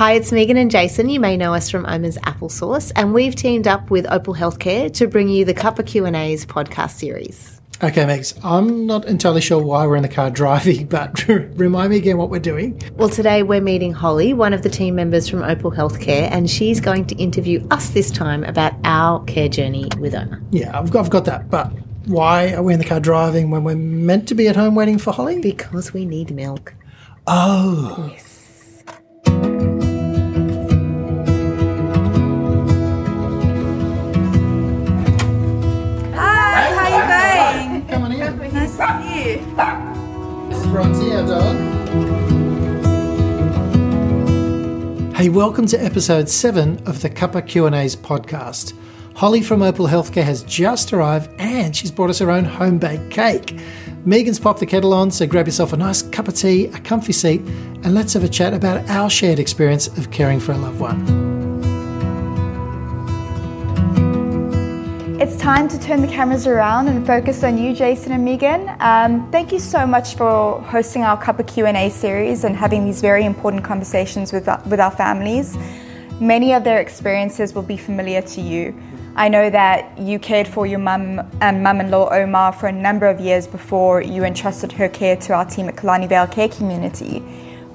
Hi, it's Megan and Jason. You may know us from Oma's Applesauce, and we've teamed up with Opal Healthcare to bring you the Cuppa Q&A's podcast series. Okay, Megs, I'm not entirely sure why we're in the car driving, but remind me again what we're doing. Well, today we're meeting Holly, one of the team members from Opal Healthcare, and she's going to interview us this time about our care journey with Oma. Yeah, I've got, I've got that, but why are we in the car driving when we're meant to be at home waiting for Holly? Because we need milk. Oh. Yes. Hey, welcome to episode 7 of the Cuppa Q&A's podcast. Holly from Opal Healthcare has just arrived and she's brought us her own home-baked cake. Megan's popped the kettle on, so grab yourself a nice cup of tea, a comfy seat, and let's have a chat about our shared experience of caring for a loved one. It's time to turn the cameras around and focus on you, Jason and Megan. Um, thank you so much for hosting our Cuppa Q&A series and having these very important conversations with our, with our families. Many of their experiences will be familiar to you. I know that you cared for your mum and mum-in-law Oma for a number of years before you entrusted her care to our team at Killarney Vale Care Community.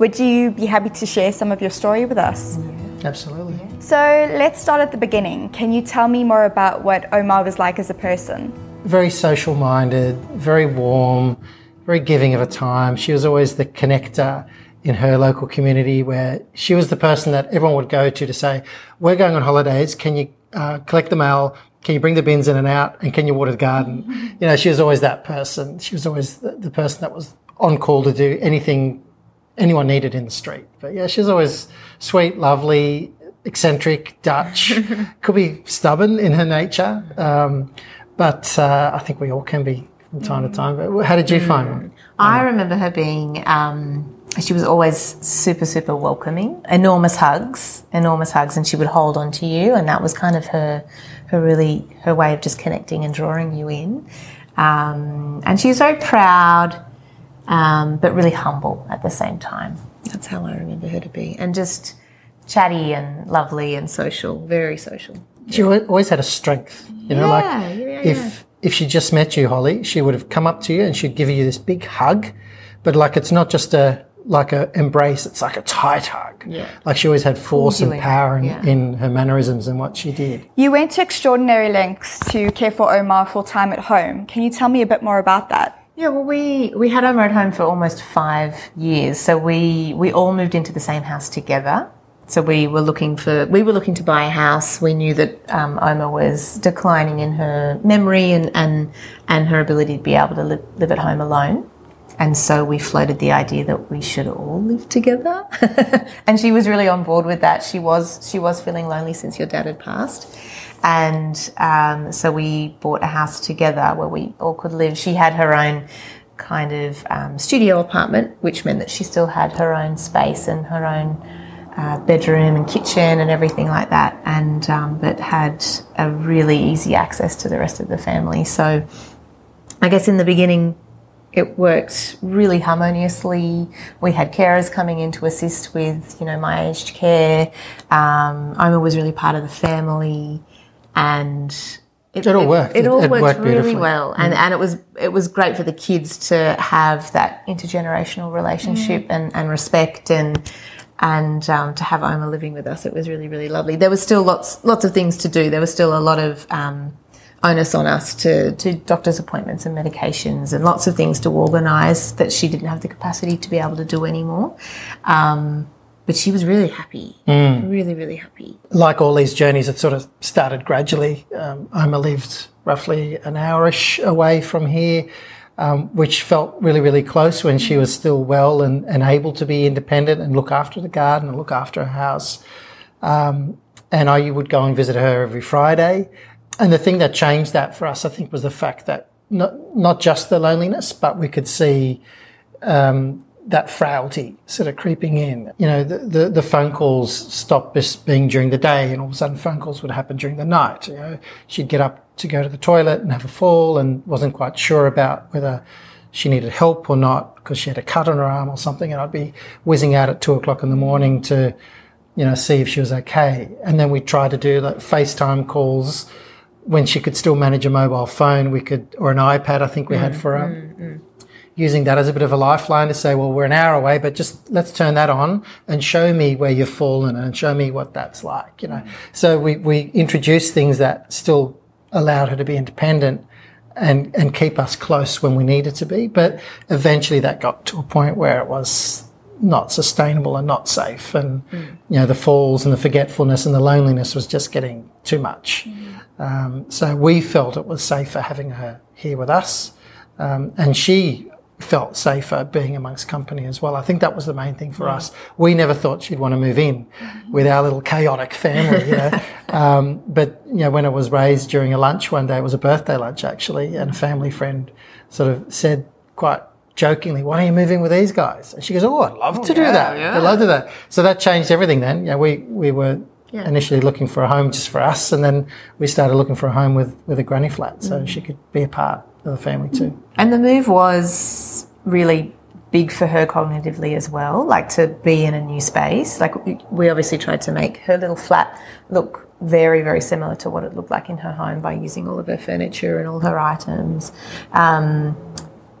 Would you be happy to share some of your story with us? Absolutely. So let's start at the beginning. Can you tell me more about what Oma was like as a person? Very social minded, very warm, very giving of her time. She was always the connector in her local community where she was the person that everyone would go to to say, We're going on holidays. Can you uh, collect the mail? Can you bring the bins in and out? And can you water the garden? You know, she was always that person. She was always the, the person that was on call to do anything anyone needed in the street. But yeah, she was always sweet, lovely, eccentric, Dutch, could be stubborn in her nature. Um, but uh, I think we all can be from time to time. But how did you find one? I remember her being, um, she was always super, super welcoming, enormous hugs, enormous hugs, and she would hold on to you. And that was kind of her, her really, her way of just connecting and drawing you in. Um, and she was very proud, um, but really humble at the same time. That's how I remember her to be. And just chatty and lovely and social, very social. She al- always had a strength, you know, Yeah, like yeah, yeah. if if she just met you, Holly, she would have come up to you and she'd give you this big hug, but like it's not just a like a embrace; it's like a tight hug. Yeah. Like she always had force and power in, yeah. in her mannerisms and what she did. You went to extraordinary lengths to care for Oma full time at home. Can you tell me a bit more about that? Yeah, well, we, we had Oma at home for almost five years. So we, we all moved into the same house together. So we were looking for, we were looking to buy a house. We knew that um, Oma was declining in her memory and, and, and her ability to be able to live, live at home alone. And so we floated the idea that we should all live together. and she was really on board with that. She was, she was feeling lonely since your dad had passed. And um, so we bought a house together where we all could live. She had her own kind of um, studio apartment, which meant that she still had her own space and her own uh, bedroom and kitchen and everything like that, and um, but had a really easy access to the rest of the family. So I guess in the beginning, it worked really harmoniously. We had carers coming in to assist with, you know, my aged care. Um, Oma was really part of the family, and It all worked. It, It- all it worked, worked really well, and and it was it was great for the kids to have that intergenerational relationship and, and respect and. And um, to have Oma living with us, it was really, really lovely. There was still lots, lots of things to do. There was still a lot of um, onus on us to to doctor's appointments and medications and lots of things to organise that she didn't have the capacity to be able to do anymore. Um, but she was really happy, really, really happy. like all these journeys, it sort of started gradually. Um, Oma lived roughly an hourish away from here, um, which felt really, really close when she was still well and, and able to be independent and look after the garden and look after her house. Um, and I would go and visit her every Friday. And the thing that changed that for us, I think, was the fact that not, not just the loneliness, but we could see um, that frailty sort of creeping in. You know, the, the, the phone calls stopped being during the day and all of a sudden phone calls would happen during the night. You know, she'd get up to go to the toilet and have a fall and wasn't quite sure about whether she needed help or not because she had a cut on her arm or something. And I'd be whizzing out at two o'clock in the morning to you know, see if she was okay. And then we tried to do like FaceTime calls when she could still manage a mobile phone. We could, or an iPad, I think we had mm, for her. Mm, mm. Using that as a bit of a lifeline to say, well, we're an hour away, but just let's turn that on and show me where you've fallen and show me what that's like, you know. So we, we introduced things that still allowed her to be independent and, and keep us close when we needed to be. But eventually that got to a point where it was not sustainable and not safe. And, you know, the falls and the forgetfulness and the loneliness was just getting too much. Um, so we felt it was safer having her here with us. Um, and she felt safer being amongst company as well. I think that was the main thing for us. We never thought she'd want to move in with our little chaotic family, you know. um, but you know, when it was raised during a lunch one day, it was a birthday lunch actually, and a family friend sort of said quite jokingly, "Why are you moving with these guys?" And she goes, "Oh, I'd love to do that. yeah. I'd love to do that." So that changed everything. Then, you know, we we were. Yeah. Initially looking for a home just for us, and then we started looking for a home with, with a granny flat, so Mm. she could be a part of the family too. And the move was really big for her cognitively as well, like to be in a new space. Like we- obviously tried to make her little flat look very, very similar to what it looked like in her home by using all of her furniture and all her items. Um,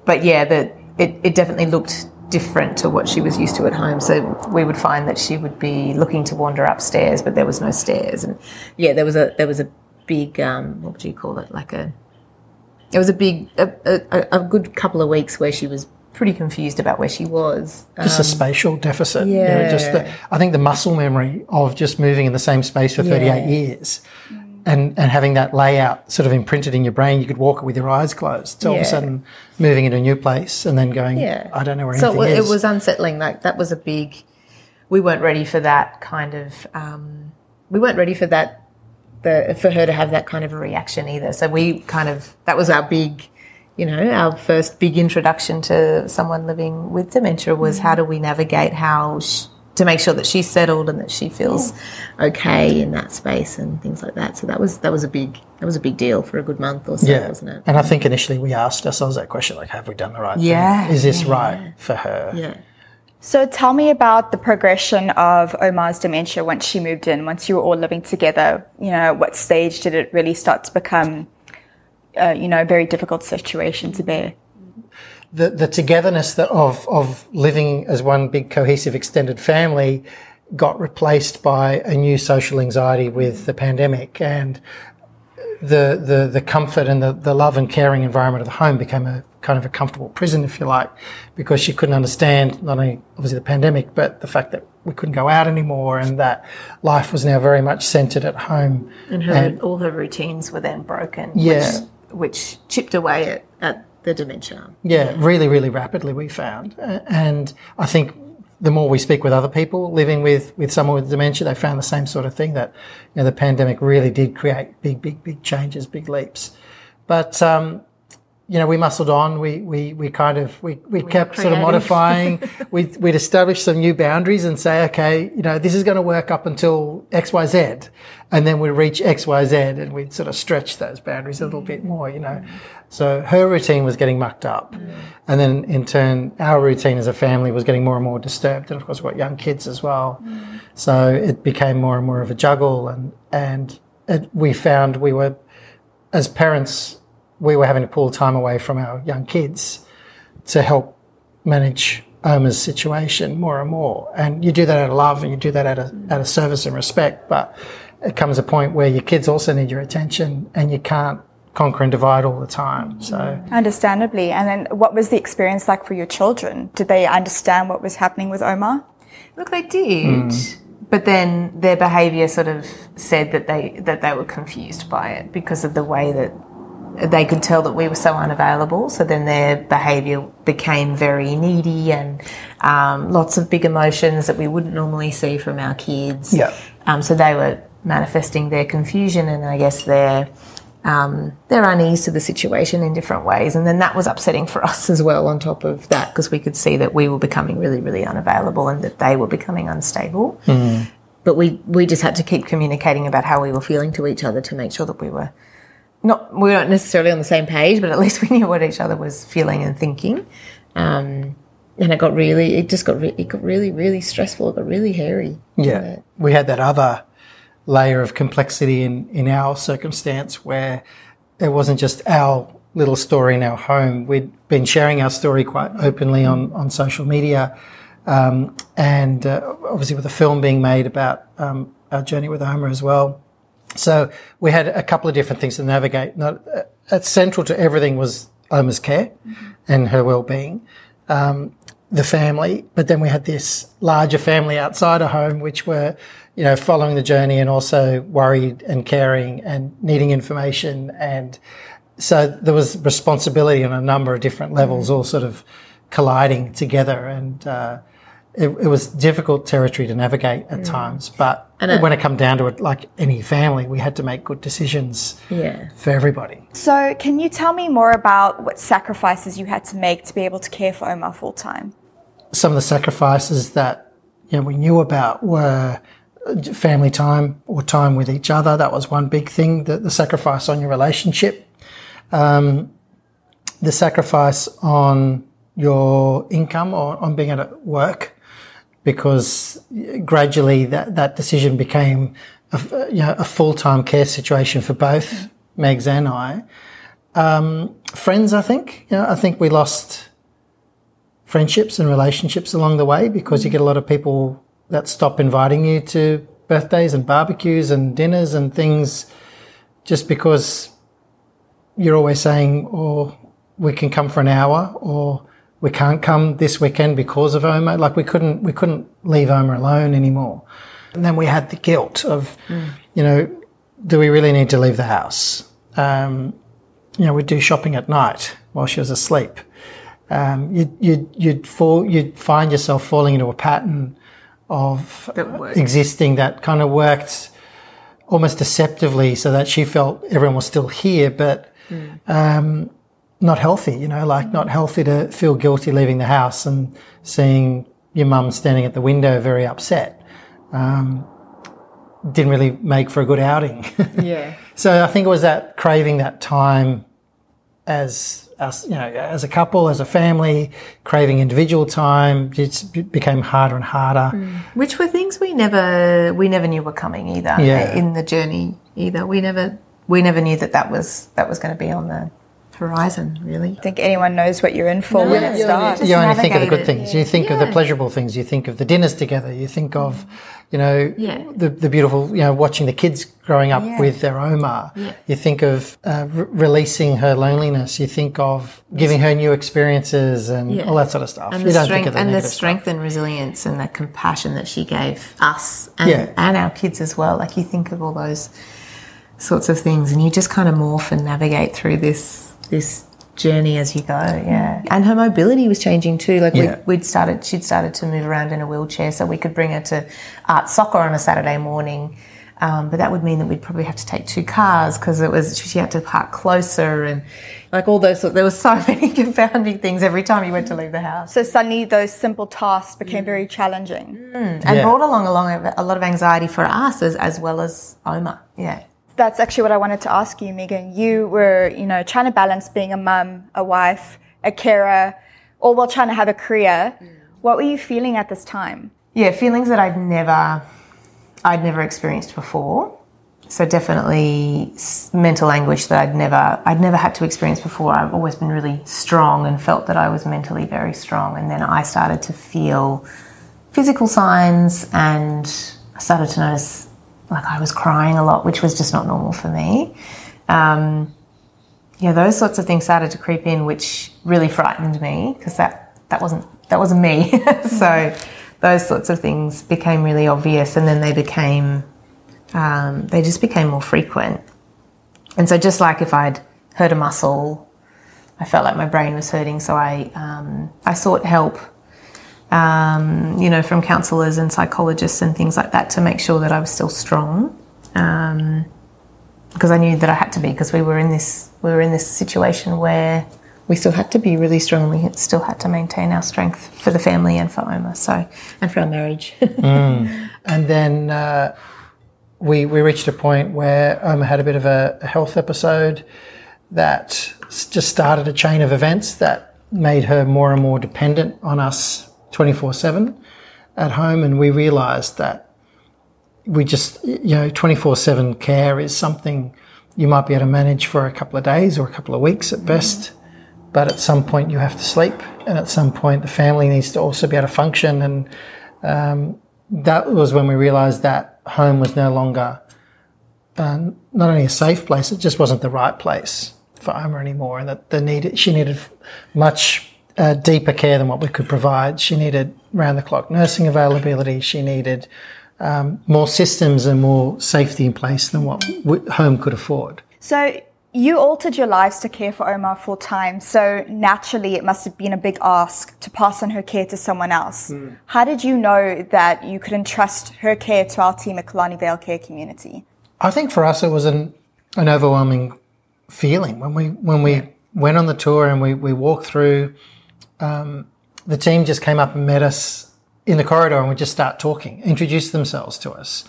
but yeah, the, it, it definitely looked different to what she was used to at home. So we would find that she would be looking to wander upstairs, but there was no stairs. And yeah, there was a there was a big um, what would you call it? Like a it was a big a, a, a good couple of weeks where she was pretty confused about where she was. just a spatial deficit. you know, Um, yeah. just the, I think the muscle memory of just moving in the same space for 38 Yeah. years and, and having that layout sort of imprinted in your brain, you could walk it with your eyes closed. So all of a sudden moving into a new place and then going, Yeah. I don't know where so anything it, is. So it was unsettling. Like that was a big. We weren't ready for that kind of. Um, we weren't ready for that. The for her to have that kind of a reaction either. So we kind of that was our big. You know, our first big introduction to someone living with dementia was how do we navigate how sh- to make sure that she's settled and that she feels okay in that space and things like that. So that was that was a big that was a big deal for a good month or so, yeah. wasn't it? And I think initially we asked ourselves that question, like, have we done the right Yeah, thing? Is this yeah, right for her? Yeah. So tell me about the progression of Oma's dementia once she moved in, once you were all living together. You know, what stage did it really start to become, uh, you know, a very difficult situation to bear? the, the togetherness that of, of living as one big cohesive extended family got replaced by a new social anxiety with the pandemic and the, the, the comfort and the, the love and caring environment of the home became a kind of a comfortable prison, if you like, because she couldn't understand not only obviously the pandemic, but the fact that we couldn't go out anymore and that life was now very much centered at home. And her And- all her routines were then broken, Yeah. which, which chipped away at, at the dementia. Yeah, really, really rapidly we found. And I think the more we speak with other people living with, with someone with dementia, they found the same sort of thing that, you know, the pandemic really did create big, big, big changes, big leaps. But, um, you know, we muscled on. We, we, we kind of, we, we kept sort of modifying. we'd, we'd established some new boundaries and say, okay, you know, this is going to work up until X, Y, Z. And then we'd reach X, Y, Z and we'd sort of stretch those boundaries a little bit mm. more, you know. So her routine was getting mucked up. Mm. And then in turn, our routine as a family was getting more and more disturbed. And of course, we've got young kids as well. Mm. So it became more and more of a juggle. And, and it, we found we were, as parents, we were having to pull time away from our young kids to help manage Oma's situation more and more. And you do that out of love and you do that out of, out of service and respect. But it comes a point where your kids also need your attention and you can't conquer and divide all the time. So Understandably. And then what was the experience like for your children? Did they understand what was happening with Oma? Look, they did, mm. but then their behaviour sort of said that they that they were confused by it because of the way that they could tell that we were so unavailable. So then their behaviour became very needy and um, lots of big emotions that we wouldn't normally see from our kids. Yeah. Um, so they were manifesting their confusion and I guess their um, their unease to the situation in different ways. And then that was upsetting for us as well, on top of that, because we could see that we were becoming really, really unavailable and that they were becoming unstable. But we, we just had to keep communicating about how we were feeling to each other to make sure that we were not, we weren't necessarily on the same page, but at least we knew what each other was feeling and thinking. Um, and it got really, it just got, re- it got really, really stressful. It got really hairy. Yeah. We had that other layer of complexity in, in our circumstance where it wasn't just our little story in our home. We'd been sharing our story quite openly on, on social media. Um, and uh, obviously with a film being made about um, our journey with Oma as well. So we had a couple of different things to navigate. Not, uh, central to everything was Oma's care and her well-being. Um, the family, but then we had this larger family outside of home, which were, you know, following the journey and also worried and caring and needing information. And so there was responsibility on a number of different levels, all sort of colliding together. And, uh, it, it, was difficult territory to navigate at times, but it- when it come down to it, like any family, we had to make good decisions Yeah. for everybody. So, can you tell me more about what sacrifices you had to make to be able to care for Oma full time? some of the sacrifices that you know we knew about were family time or time with each other. That was one big thing. The, the sacrifice on your relationship, um, the sacrifice on your income or on being at work, because gradually that that decision became a, you know, a full time care situation for both Megs and I. Um, friends, I think. You know, I think we lost friendships and relationships along the way because you get a lot of people that stop inviting you to birthdays and barbecues and dinners and things just because you're always saying, oh, we can come for an hour or we can't come this weekend because of Oma. Like we couldn't, we couldn't leave Oma alone anymore. And then we had the guilt of, you know, do we really need to leave the house? Um, you know, we'd do shopping at night while she was asleep um, you'd, you'd, you'd fall, you'd find yourself falling into a pattern of That existing that kind of worked almost deceptively so that she felt everyone was still here, but, um, not healthy, you know, like not healthy to feel guilty leaving the house and seeing your mum standing at the window very upset. Um, didn't really make for a good outing. Yeah. So I think it was that craving that time as us, you know, as a couple, as a family, craving individual time. It just became harder and harder. Which were things we never we never knew were coming either Yeah. in the journey either. We never we never knew that that was that was going to be on the horizon really. I think anyone knows what you're in for when it starts. you only think of the good navigate it, things. You think of the pleasurable things. You think of the dinners together. You think of, you know, Yeah. the, the beautiful, you know, watching the kids growing up Yeah. with their Oma. You think of uh, re- releasing her loneliness. You think of giving her new experiences and Yeah. all that sort of stuff. And you the don't strength think of the and the negative stuff. strength and resilience and the compassion that she gave us and, Yeah. and our kids as well. Like you think of all those sorts of things and you just kind of morph and navigate through this this journey as you go yeah and her mobility was changing too like Yeah. we'd, we'd started she'd started to move around in a wheelchair so we could bring her to art soccer on a saturday morning um, but that would mean that we'd probably have to take two cars because it was she had to park closer and like all those there were so many confounding things every time you went to leave the house So suddenly those simple tasks became very challenging. and Yeah. brought along along a, a lot of anxiety for us as, as well as Oma. Yeah. That's actually what I wanted to ask you, Megan. You were, you know, trying to balance being a mum, a wife, a carer, all while trying to have a career. What were you feeling at this time? Yeah, feelings that I'd never, I'd never experienced before. So definitely mental anguish that I'd never, I'd never had to experience before. I've always been really strong and felt that I was mentally very strong. And then I started to feel physical signs and I started to notice like I was crying a lot, which was just not normal for me. Um, yeah, those sorts of things started to creep in, which really frightened me because that that wasn't that wasn't me. so those sorts of things became really obvious, and then they became um, they just became more frequent. And so, just like if I'd hurt a muscle, I felt like my brain was hurting, so I um, I sought help. Um, you know, from counsellors and psychologists and things like that to make sure that I was still strong. Um, because I knew that I had to be because we were in this we were in this situation where we still had to be really strong. We still had to maintain our strength for the family and for Oma, so and for our marriage. And then uh, we we reached a point where Oma had a bit of a health episode that just started a chain of events that made her more and more dependent on us 24 7 at home. And we realized that we just, you know, 24 7 care is something you might be able to manage for a couple of days or a couple of weeks at best. But at some point, you have to sleep. And at some point, the family needs to also be able to function. And um, that was when we realized that home was no longer uh, not only a safe place, it just wasn't the right place for Oma anymore. And that the needed, she needed much uh, deeper care than what we could provide. She needed round the clock nursing availability. She needed um, more systems and more safety in place than what w- home could afford. So you altered your lives to care for Oma full time. So naturally, it must have been a big ask to pass on her care to someone else. Mm. How did you know that you could entrust her care to our team at Killarney Vale Care Community? I think for us, it was an, an overwhelming feeling when we when we went on the tour and we, we walked through. Um, the team just came up and met us in the corridor and would just start talking, introduce themselves to us.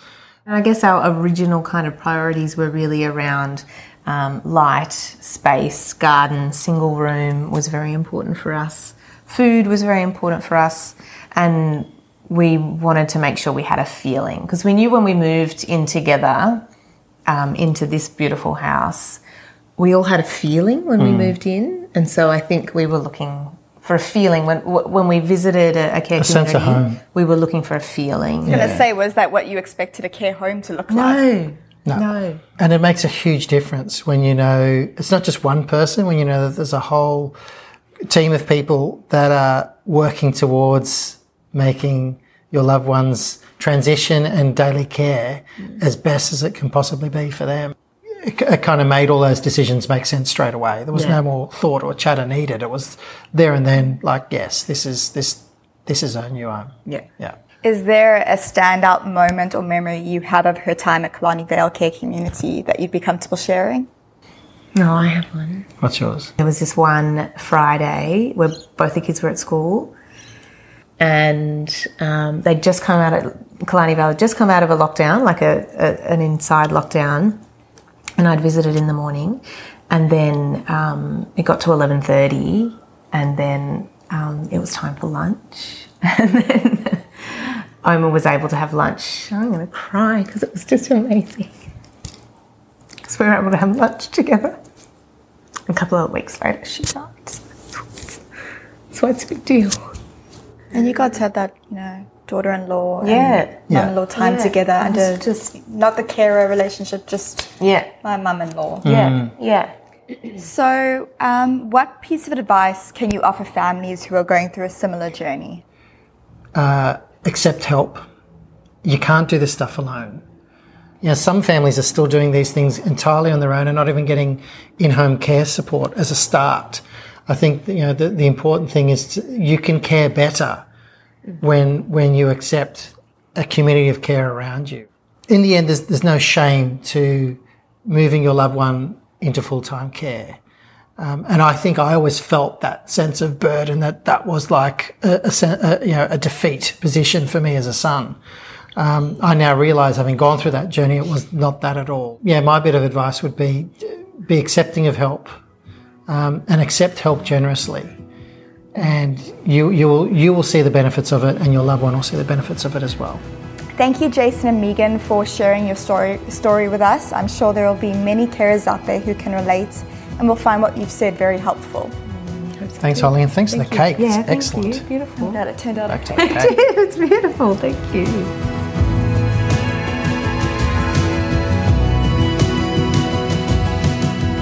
And I guess our original kind of priorities were really around um, light, space, garden, single room was very important for us. Food was very important for us. And we wanted to make sure we had a feeling because we knew when we moved in together um, into this beautiful house, we all had a feeling when mm. we moved in. And so I think we were looking for a feeling when when we visited a, a care a community. We were looking for a feeling. I was going to say, was that what you expected a care home to look no. like? No. No. And it makes a huge difference when you know it's not just one person, when you know that there's a whole team of people that are working towards making your loved ones transition and daily care mm. as best as it can possibly be for them it, it, kind of made all those decisions make sense straight away. There was yeah. no more thought or chatter needed. It was there and then, like, yes, this is this this is a new home. Yeah, yeah. Is there a standout moment or memory you have of her time at Killarney Vale Care Community that you'd be comfortable sharing? No, I have one. What's yours? There was this one Friday where both the kids were at school, and um, they'd just come out of Killarney Vale, just come out of a lockdown, like a, a an inside lockdown, and I'd visited in the morning, and then um, it got to eleven thirty, and then um, it was time for lunch, and then Oma was able to have lunch. I'm going to cry because it was just amazing. Because we were able to have lunch together. A couple of weeks later, she died. So it's a big deal. And you to have that, you know, daughter-in-law yeah. Mum-in-law time yeah. together and a, just not the carer relationship just yeah. my mum-in-law. Mm. yeah yeah. So um, what piece of advice can you offer families who are going through a similar journey? Uh, accept help. You can't do this stuff alone. You know, some families are still doing these things entirely on their own and not even getting in-home care support as a start. I think you know the, the important thing is to, you can care better when when you accept a community of care around you. In the end, there's, there's no shame to moving your loved one into full time care. Um, and I think I always felt that sense of burden that that was like a, a, a you know a defeat position for me as a son. Um, I now realise, having gone through that journey, it was not that at all. Yeah, my bit of advice would be be accepting of help um, and accept help generously and you, you, will, you will see the benefits of it, and your loved one will see the benefits of it as well. Thank you, Jason and Megan, for sharing your story, story with us. I'm sure there will be many carers out there who can relate and will find what you've said very helpful. Thanks, Holly, and thanks thank for the cake. Yeah, it's excellent. You. Beautiful. That it turned out okay. It did. It's beautiful. Thank you.